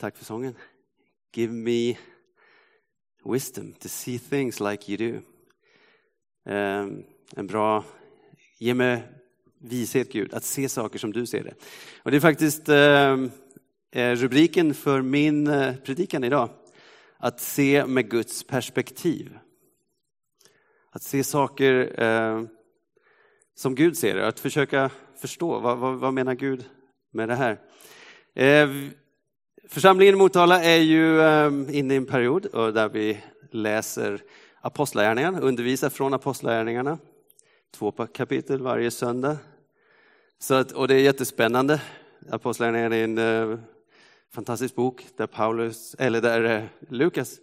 Tack för sången. Give me wisdom to see things like you do. Um, en bra, ge mig vishet Gud, att se saker som du ser det. Och det är faktiskt um, rubriken för min eh, predikan idag. Att se med Guds perspektiv. Att se saker uh, som Gud ser det, att försöka förstå vad, vad, vad menar Gud med det här. Församlingen i Motala är ju ehm, inne i en period eh, där vi läser Apostlagärningarna, undervisar från Apostlagärningarna. Två kapitel varje söndag. Så att, och det är jättespännande. Apostlagärningarna är en eh, fantastisk bok där, Paulus, eller där eh, Lukas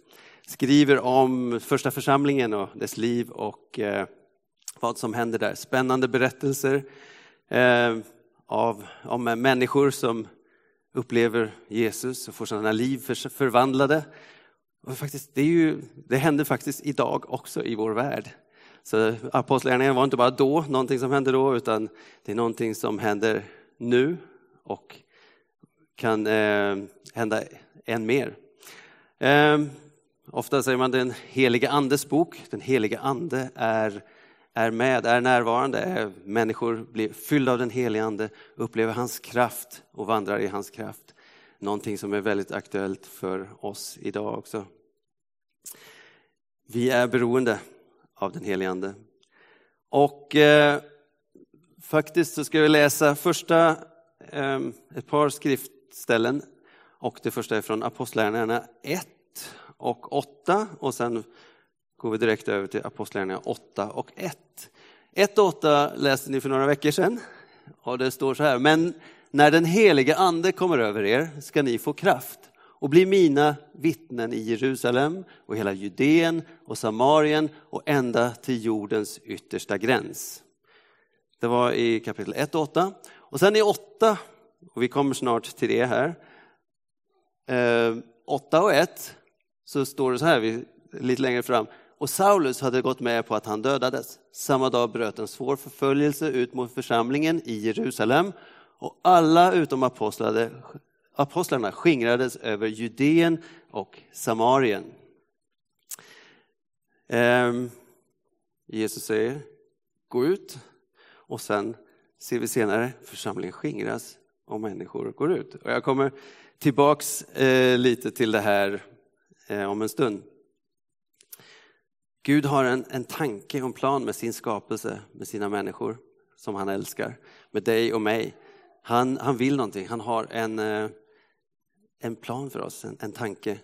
skriver om första församlingen och dess liv och vad som händer där. Spännande berättelser av, om människor som upplever Jesus och får sina liv förvandlade. Och faktiskt, det, är ju, det händer faktiskt idag också i vår värld. Så Apostlagärningarna var inte bara då, någonting som hände då, utan det är någonting som händer nu och kan eh, hända än mer. Eh, ofta säger man den heliga andes bok. Den heliga ande är är med, är närvarande, är människor blir fyllda av den helige Ande, upplever hans kraft och vandrar i hans kraft. Någonting som är väldigt aktuellt för oss idag också. Vi är beroende av den helige Ande. Och eh, faktiskt så ska vi läsa första, eh, ett par skriftställen och det första är från Apostlagärningarna 1 och 8 och sen går vi direkt över till Apostlagärningarna 8 och 1. 1 och 8 läste ni för några veckor sedan. Och det står så här, men när den helige ande kommer över er ska ni få kraft och bli mina vittnen i Jerusalem och hela Judeen och Samarien och ända till jordens yttersta gräns. Det var i kapitel 1 och 8. Och sen i 8, och vi kommer snart till det här, eh, 8 och 1 så står det så här, lite längre fram, och Saulus hade gått med på att han dödades. Samma dag bröt en svår förföljelse ut mot församlingen i Jerusalem och alla utom apostlarna skingrades över Judeen och Samarien. Ehm, Jesus säger, gå ut och sen ser vi senare församlingen skingras och människor går ut. Och jag kommer tillbaks eh, lite till det här eh, om en stund. Gud har en, en tanke och en plan med sin skapelse, med sina människor som han älskar, med dig och mig. Han, han vill någonting, han har en, eh, en plan för oss, en, en tanke.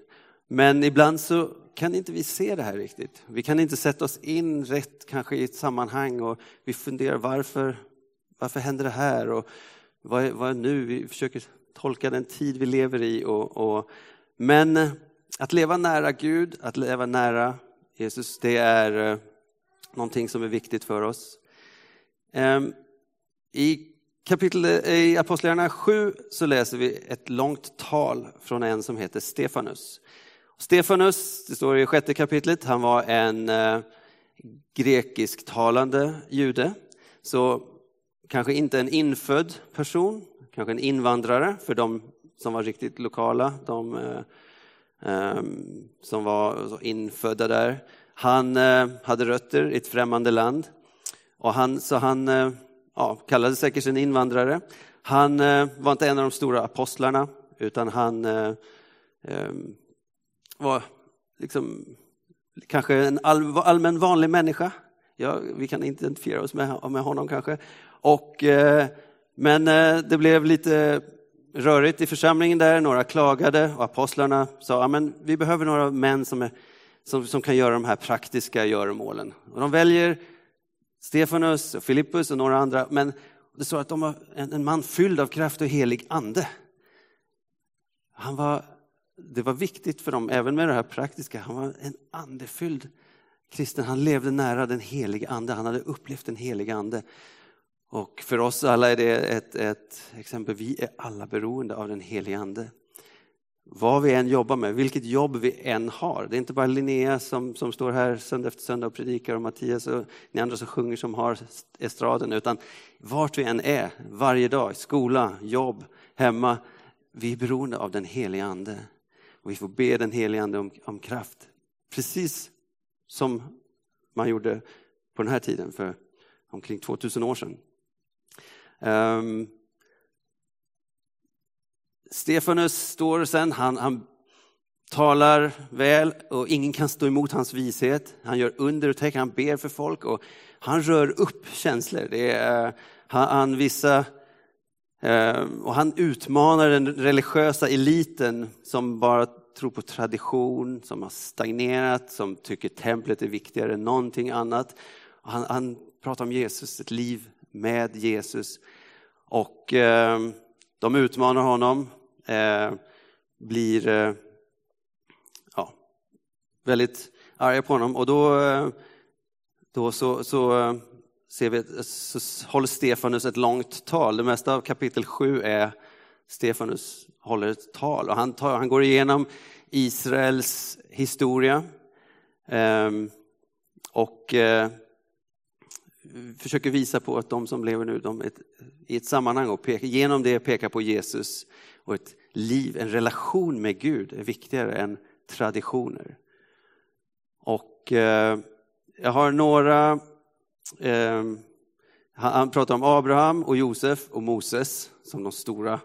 Men ibland så kan inte vi se det här riktigt. Vi kan inte sätta oss in rätt kanske i ett sammanhang och vi funderar varför, varför händer det här och vad är, vad är nu? Vi försöker tolka den tid vi lever i. Och, och, men eh, att leva nära Gud, att leva nära Jesus, det är eh, någonting som är viktigt för oss. Ehm, I kapitel eh, i Apostlagärningarna 7 så läser vi ett långt tal från en som heter Stefanus. Stefanus, det står i sjätte kapitlet, han var en eh, grekisktalande jude. Så kanske inte en infödd person, kanske en invandrare för de som var riktigt lokala, de eh, Ehm, som var infödda där. Han eh, hade rötter i ett främmande land. Och han, så han eh, ja, kallade säkert sin invandrare. Han eh, var inte en av de stora apostlarna, utan han ehm, var liksom, kanske en all, allmän vanlig människa. Ja, vi kan inte identifiera oss med, med honom kanske. Och, men det blev lite rörigt i församlingen där, några klagade och apostlarna sa att vi behöver några män som, är, som, som kan göra de här praktiska göromålen. Och de väljer Stefanus, och Filippus och några andra, men det står att de var en, en man fylld av kraft och helig ande. Han var, det var viktigt för dem, även med det här praktiska, han var en andefylld kristen. Han levde nära den helige ande, han hade upplevt den helige ande. Och för oss alla är det ett, ett exempel, vi är alla beroende av den helige Ande. Vad vi än jobbar med, vilket jobb vi än har. Det är inte bara Linnea som, som står här söndag efter söndag och predikar och Mattias och ni andra som sjunger som har estraden, utan vart vi än är, varje dag, skola, jobb, hemma, vi är beroende av den helige Ande. Och vi får be den helige Ande om, om kraft. Precis som man gjorde på den här tiden för omkring 2000 år sedan. Um, Stefanus står sen, han, han talar väl och ingen kan stå emot hans vishet. Han gör under och tecken, han ber för folk och han rör upp känslor. Det är, han, han vissa ehm, och han utmanar den religiösa eliten som bara tror på tradition, som har stagnerat, som tycker templet är viktigare än någonting annat. Han, han pratar om Jesus, ett liv med Jesus. Och eh, de utmanar honom, eh, blir eh, ja, väldigt arga på honom. Och då, eh, då så, så eh, ser vi, så håller Stefanus ett långt tal. Det mesta av kapitel 7 är Stefanus håller ett tal och han, tar, han går igenom Israels historia. Ehm, och eh, försöker visa på att de som lever nu, de ett, i ett sammanhang och pekar, genom det pekar på Jesus och ett liv, en relation med Gud är viktigare än traditioner. Och eh, jag har några, eh, han pratar om Abraham och Josef och Moses som de stora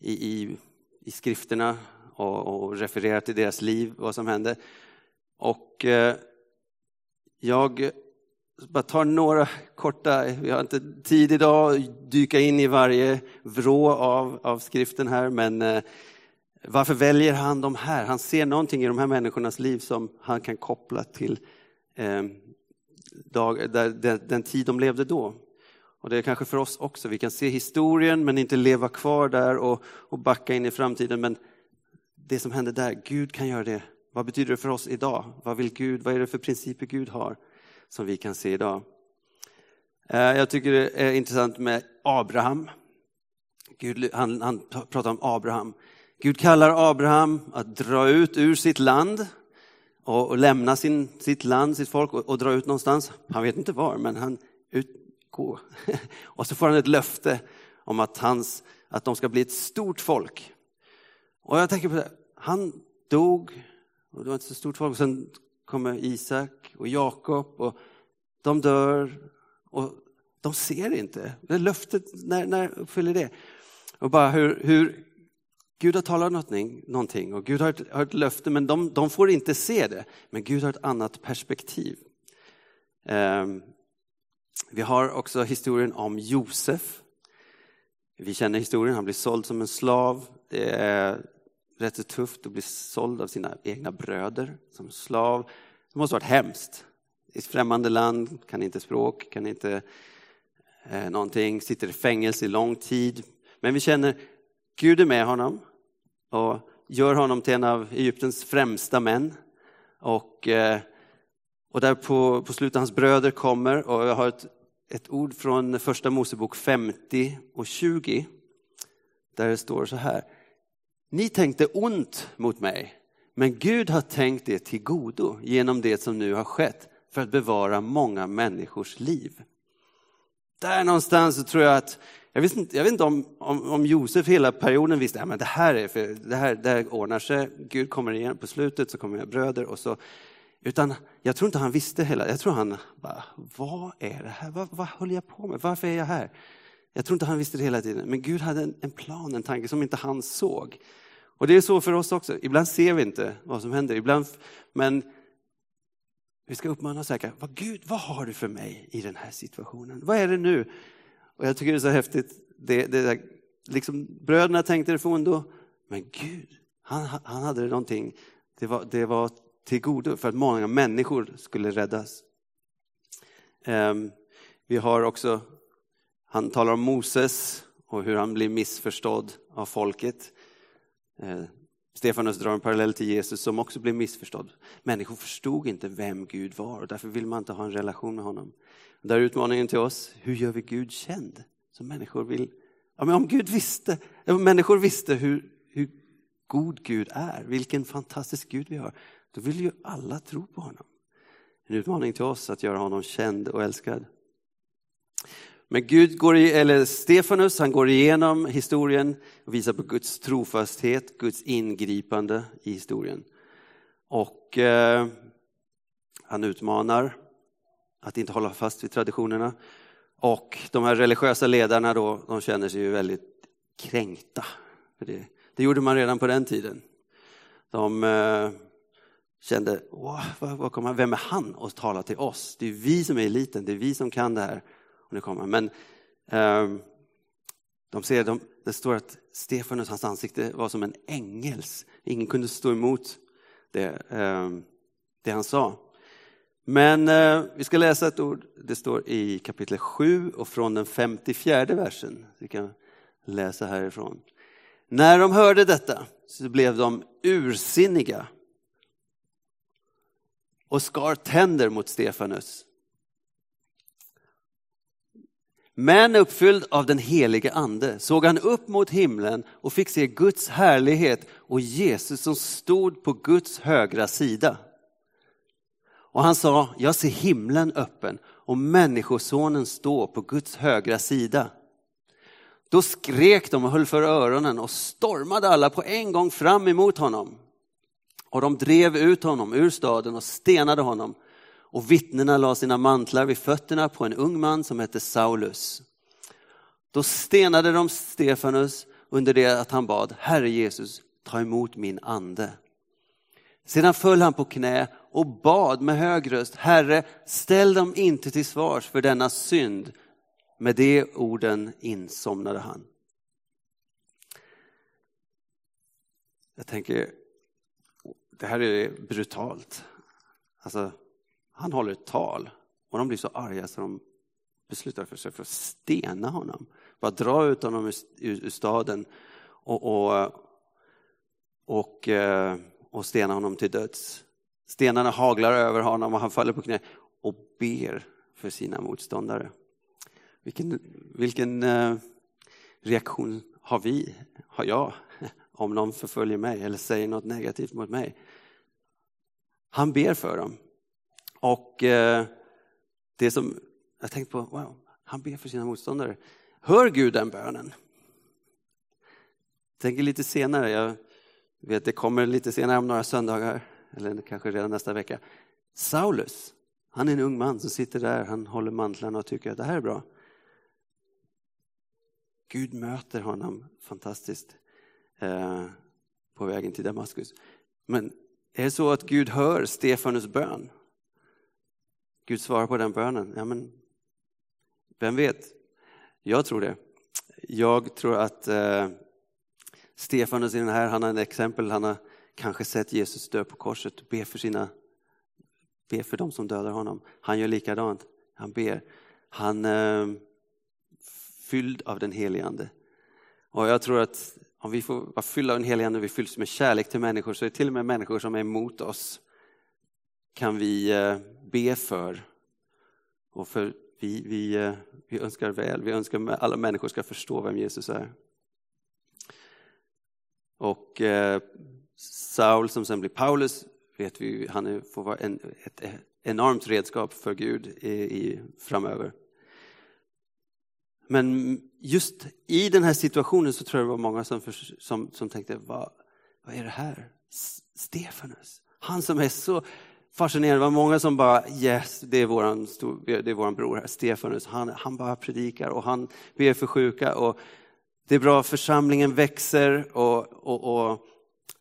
i, i, i skrifterna och, och refererar till deras liv, vad som hände. Och eh, jag bara tar några korta, vi har inte tid idag att dyka in i varje vrå av, av skriften här, men eh, varför väljer han de här? Han ser någonting i de här människornas liv som han kan koppla till eh, dag, där, den, den tid de levde då. Och det är kanske för oss också, vi kan se historien men inte leva kvar där och, och backa in i framtiden. Men det som hände där, Gud kan göra det. Vad betyder det för oss idag? Vad vill Gud? Vad är det för principer Gud har som vi kan se idag? Eh, jag tycker det är intressant med Abraham. Gud, han, han pratar om Abraham. Gud kallar Abraham att dra ut ur sitt land och, och lämna sin, sitt land, sitt folk och, och, dra ut någonstans. Han vet inte var, men han utgår. Och så får han ett löfte om att, hans, att de ska bli ett stort folk. Och jag tänker på det, han dog och det var inte så stort folk. Sen kommer Isak och Jakob och de dör och de ser inte. Det löftet, när, när uppfyller det? Och bara hur, hur Gud har talat någonting, någonting och Gud har ett, har ett löfte men de, de, får inte se det. Men Gud har ett annat perspektiv. Um, vi har också historien om Josef. Vi känner historien, han blir såld som en slav. Det är rätt så tufft att bli såld av sina egna bröder som slav. Det måste ha varit hemskt. I ett främmande land, kan inte språk, kan inte eh, någonting, sitter i fängelse i lång tid. Men vi känner Gud är med honom och gör honom till en av Egyptens främsta män. Och, eh, och där på, på slutet hans bröder kommer och jag har ett, ett ord från första Mosebok 50 och 20. Där det står så här. Ni tänkte ont mot mig, men Gud har tänkt det till godo genom det som nu har skett för att bevara många människors liv. Där någonstans så tror jag att, jag vet inte, jag vet inte om, om, om Josef hela perioden visste att ja, det här är för, det här, det här ordnar sig, Gud kommer igen på slutet så kommer jag bröder och så. Utan jag tror inte han visste hela, jag tror han bara, vad är det här, vad, vad håller jag på med, varför är jag här? Jag tror inte han visste det hela tiden, men Gud hade en, en plan, en tanke som inte han såg. Och det är så för oss också. Ibland ser vi inte vad som händer, ibland, men vi ska uppmana och säga, vad Gud, vad har du för mig i den här situationen? Vad är det nu? Och jag tycker det är så häftigt, det, det där, liksom, bröderna tänkte det för ondo, men Gud, han, han hade någonting, det var, det var till godo för att många människor skulle räddas. Um, vi har också, han talar om Moses och hur han blir missförstådd av folket. Eh, Stefanus drar en parallell till Jesus som också blev missförstådd. Människor förstod inte vem Gud var och därför vill man inte ha en relation med honom. Där är utmaningen till oss, hur gör vi Gud känd? Så människor vill, ja, men om Gud visste, om människor visste hur, hur god Gud är, vilken fantastisk Gud vi har, då vill ju alla tro på honom. En utmaning till oss att göra honom känd och älskad. Men Gud går i, eller Stefanus, han går igenom historien och visar på Guds trofasthet, Guds ingripande i historien. Och eh, han utmanar att inte hålla fast vid traditionerna. Och de här religiösa ledarna då, de känner sig ju väldigt kränkta. För det, det gjorde man redan på den tiden. De eh, kände, vad, vad kommer, vem är han att tala till oss? Det är vi som är eliten, det är vi som kan det här. Och nu kommer. Men eh, de ser, de, det står att Stefanus, hans ansikte var som en ängels. Ingen kunde stå emot det, eh, det han sa. Men eh, vi ska läsa ett ord, det står i kapitel 7 och från den 54 versen. Vi kan läsa härifrån. När de hörde detta så blev de ursinniga och skar tänder mot Stefanus. Men uppfylld av den helige ande såg han upp mot himlen och fick se Guds härlighet och Jesus som stod på Guds högra sida. Och han sa, jag ser himlen öppen och människosonen står på Guds högra sida. Då skrek de och höll för öronen och stormade alla på en gång fram emot honom. Och de drev ut honom ur staden och stenade honom. Och vittnena la sina mantlar vid fötterna på en ung man som hette Saulus. Då stenade de Stefanus under det att han bad, Herre Jesus, ta emot min ande. Sedan föll han på knä och bad med hög röst, Herre, ställ dem inte till svars för denna synd. Med de orden insomnade han. Jag tänker, det här är brutalt. Alltså, han håller ett tal och de blir så arga så de beslutar för sig för att stena honom. Bara dra ut honom ur, staden och, och, och, eh, och stena honom till döds. Stenarna haglar över honom och han faller på knä och ber för sina motståndare. Vilken, vilken eh, reaktion har vi, har jag, om någon förföljer mig eller säger något negativt mot mig? Han ber för dem. Och eh, det som jag tänkte på, wow, han ber för sina motståndare. Hör Gud den bönen? Jag tänker lite senare, jag vet det kommer lite senare om några söndagar, eller kanske redan nästa vecka. Saulus, han är en ung man som sitter där, han håller mantlarna och tycker att det här är bra. Gud möter honom fantastiskt eh, på vägen till Damaskus. Men är det så att Gud hör Stefanus bön? Gud svarar på den bönen? Ja, men vem vet? Jag tror det. Jag tror att eh, Stefanus i den här, han har ett exempel, han har kanske sett Jesus dö på korset och be för sina, be för dem som dödar honom. Han gör likadant, han ber. Han eh, fylld av den helige Ande. Och jag tror att om vi får vara fyllda av den helige Ande och vi fylls med kärlek till människor så är det till och med människor som är emot oss kan vi eh, be för. Och för vi, vi, eh, vi önskar väl, vi önskar att alla människor ska förstå vem Jesus är. Och eh, Saul som sen blir Paulus, vet vi, han får vara en, ett eh, enormt redskap för Gud i, i, framöver. Men just i den här situationen så tror jag det var många som, som, som tänkte, vad, vad är det här? Stefanus, han som är så fascinerande. Det var många som bara, yes, det är våran, det är våran bror här, Stefanus. Han, han bara predikar och han ber för sjuka. Och det är bra, församlingen växer och, och, och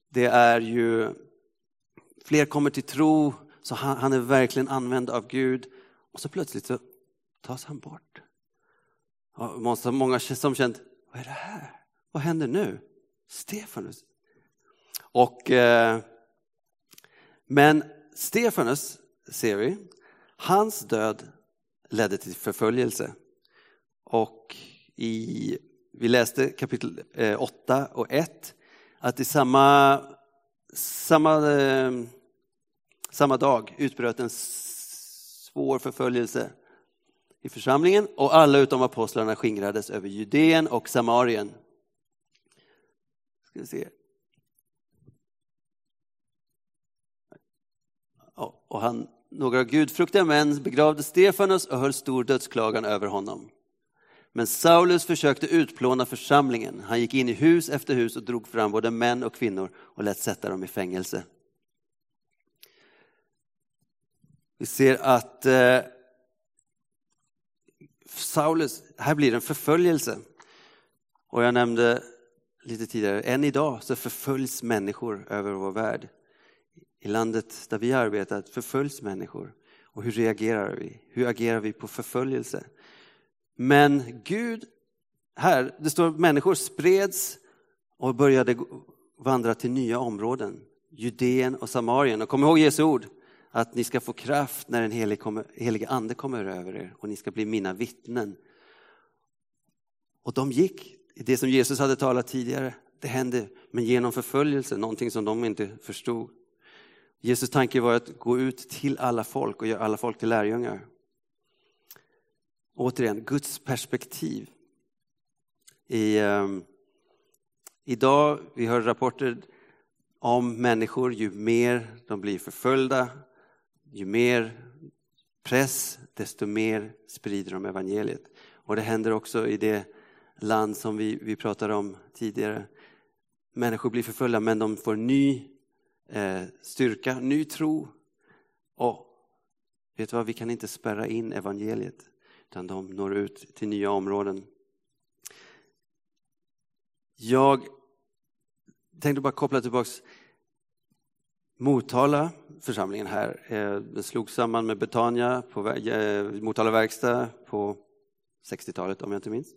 det är ju, fler kommer till tro, så han, han är verkligen använd av Gud. Och så plötsligt så tas han bort. Måste många som känt, vad är det här? Vad händer nu? Stefanus. Och, eh, men Stefanus, ser vi, hans död ledde till förföljelse. Och i, vi läste kapitel eh, 8 och 1 att i samma, samma, eh, samma dag utbröt en svår förföljelse i församlingen och alla utom apostlarna skingrades över Judeen och Samarien. Ska vi se. Och han, några gudfruktiga män begravde Stefanus och höll stor dödsklagan över honom. Men Saulus försökte utplåna församlingen. Han gick in i hus efter hus och drog fram både män och kvinnor och lät sätta dem i fängelse. Vi ser att eh, Saulus, här blir det en förföljelse. Och jag nämnde lite tidigare, än idag så förföljs människor över vår värld. I landet där vi arbetat förföljs människor. Och hur reagerar vi? Hur agerar vi på förföljelse? Men Gud, här, det står att människor spreds och började vandra till nya områden. Judeen och Samarien. Och kom ihåg Jesu ord, att ni ska få kraft när den helige, helige ande kommer över er och ni ska bli mina vittnen. Och de gick, det som Jesus hade talat tidigare, det hände, men genom förföljelse, någonting som de inte förstod. Jesus tanke var att gå ut till alla folk och göra alla folk till lärjungar. Återigen, Guds perspektiv. I, um, idag, vi hör rapporter om människor, ju mer de blir förföljda, ju mer press, desto mer sprider de evangeliet. Och det händer också i det land som vi, vi pratade om tidigare. Människor blir förföljda men de får ny Eh, styrka, ny tro. Och vet du vad, vi kan inte spärra in evangeliet utan de når ut till nya områden. Jag tänkte bara koppla tillbaks Motala, församlingen här, den slog samman med Betania på eh, Motala verkstad på 60-talet om jag inte minns.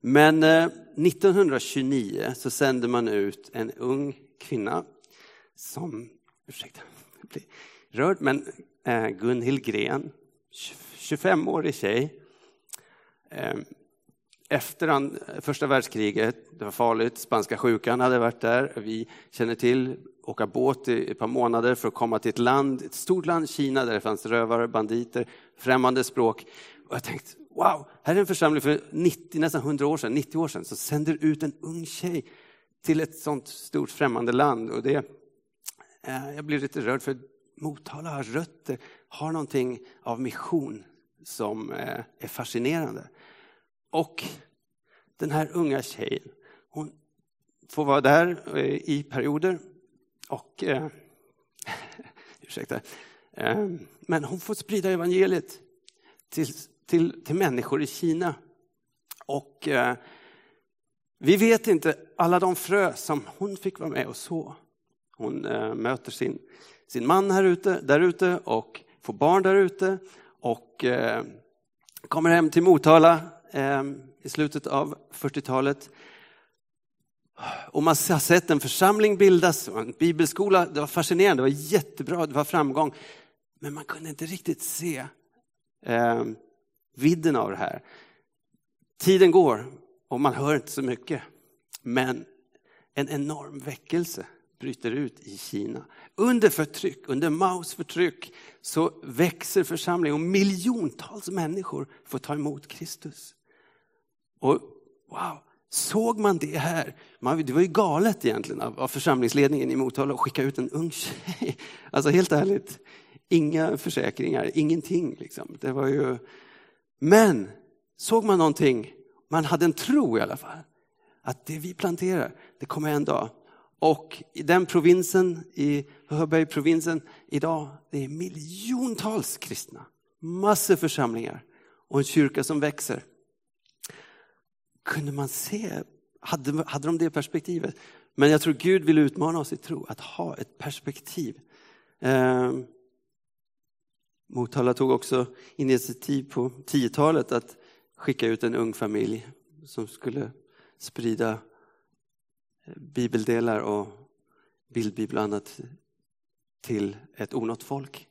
Men 1929 så sände man ut en ung kvinna som, ursäkta, jag blir rörd, men eh, Gunhild Gren, 25-årig tjej. Ehm, efter första världskriget, det var farligt, spanska sjukan hade varit där, vi känner till åka båt i ett par månader för att komma till ett land, ett stort land, Kina, där det fanns rövare, banditer, främmande språk. Och jag tänkte, wow, här är en församling för 90, nästan 100 år sedan, 90 år sedan, som sänder ut en ung tjej till ett sånt stort främmande land. Och det, Eh, jag blir lite rörd för Motala har rötter, har någonting av mission som eh, är fascinerande. Och den här unga tjejen, hon får vara där eh, i perioder och, eh, ursäkta, eh, men hon får sprida evangeliet till, till, till människor i Kina. Och eh, vi vet inte alla de frö som hon fick vara med och så. Hon eh, möter sin, sin man här ute, där ute och får barn där ute och eh, kommer hem till Motala eh, i slutet av 40-talet och man har sett en församling bildas, en bibelskola, det var fascinerande, det var jättebra, det var framgång. Men man kunde inte riktigt se eh, vidden av det här. Tiden går och man hör inte så mycket. Men en enorm väckelse bryter ut i Kina. Under förtryck, under Maos förtryck, så växer församlingen och miljontals människor får ta emot Kristus. Och wow, Såg man det här? Man, det var ju galet egentligen av, av församlingsledningen i Motala att skicka ut en ung tjej. Alltså helt ärligt, inga försäkringar, ingenting. Liksom. Det var ju... Men såg man någonting, man hade en tro i alla fall, att det vi planterar, det kommer en dag. Och i den provinsen, i Höbergprovinsen idag, det är miljontals kristna. Massor församlingar och en kyrka som växer kunde man se, hade, hade de det perspektivet? Men jag tror Gud vill utmana oss i tro, att ha ett perspektiv. Eh, Motala tog också initiativ på 10-talet att skicka ut en ung familj som skulle sprida bibeldelar och bildbibel och annat till ett onått folk.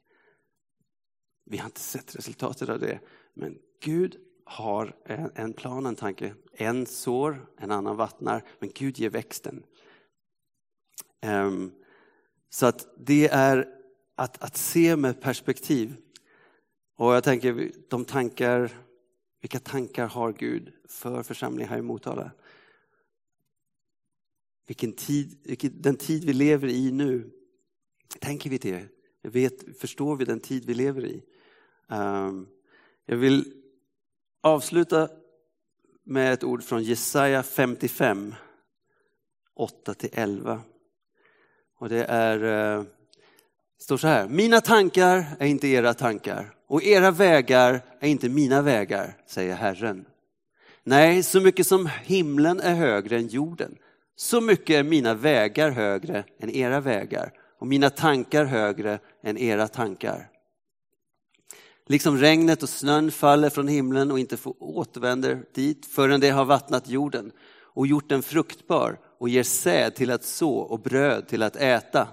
Vi har inte sett resultatet av det, men Gud har en plan, en tanke. En sår, en annan vattnar, men Gud ger växten. Um, så att det är att, att se med perspektiv. Och jag tänker, de tankar, vilka tankar har Gud för församlingen här i Motala? Vilken tid, vilken, den tid vi lever i nu, tänker vi det? Vet, förstår vi den tid vi lever i? Um, jag vill avsluta med ett ord från Jesaja 55, 8-11. Och det är, uh, står så här, mina tankar är inte era tankar och era vägar är inte mina vägar, säger Herren. Nej, så mycket som himlen är högre än jorden, så mycket är mina vägar högre än era vägar och mina tankar högre än era tankar. Liksom regnet och snön faller från himlen och inte får återvänder dit förrän det har vattnat jorden och gjort den fruktbar och ger säd till att så och bröd till att äta.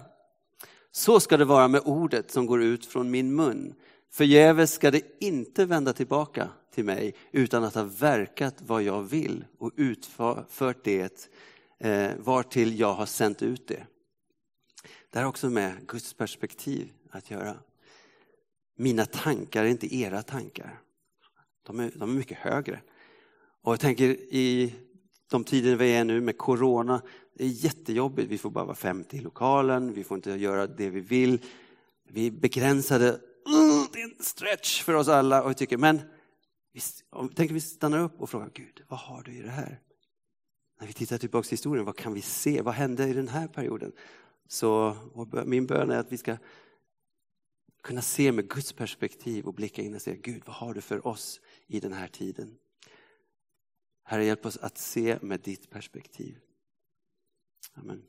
Så ska det vara med ordet som går ut från min mun. Förgäves ska det inte vända tillbaka till mig utan att ha verkat vad jag vill och utfört det eh, vartill jag har sänt ut det. Det har också med Guds perspektiv att göra. Mina tankar är inte era tankar. De är, de är mycket högre. Och jag tänker i de tider vi är nu med corona, det är jättejobbigt. Vi får bara vara 50 i lokalen, vi får inte göra det vi vill. Vi är begränsade. Mm, det är en stretch för oss alla. Och jag tycker, men tänk vi stannar upp och frågar Gud, vad har du i det här? När vi tittar tillbaka till historien, vad kan vi se? Vad hände i den här perioden? Så min bön är att vi ska kunna se med Guds perspektiv och blicka in och säga, Gud, vad har du för oss i den här tiden? Herre, hjälp oss att se med ditt perspektiv. Amen.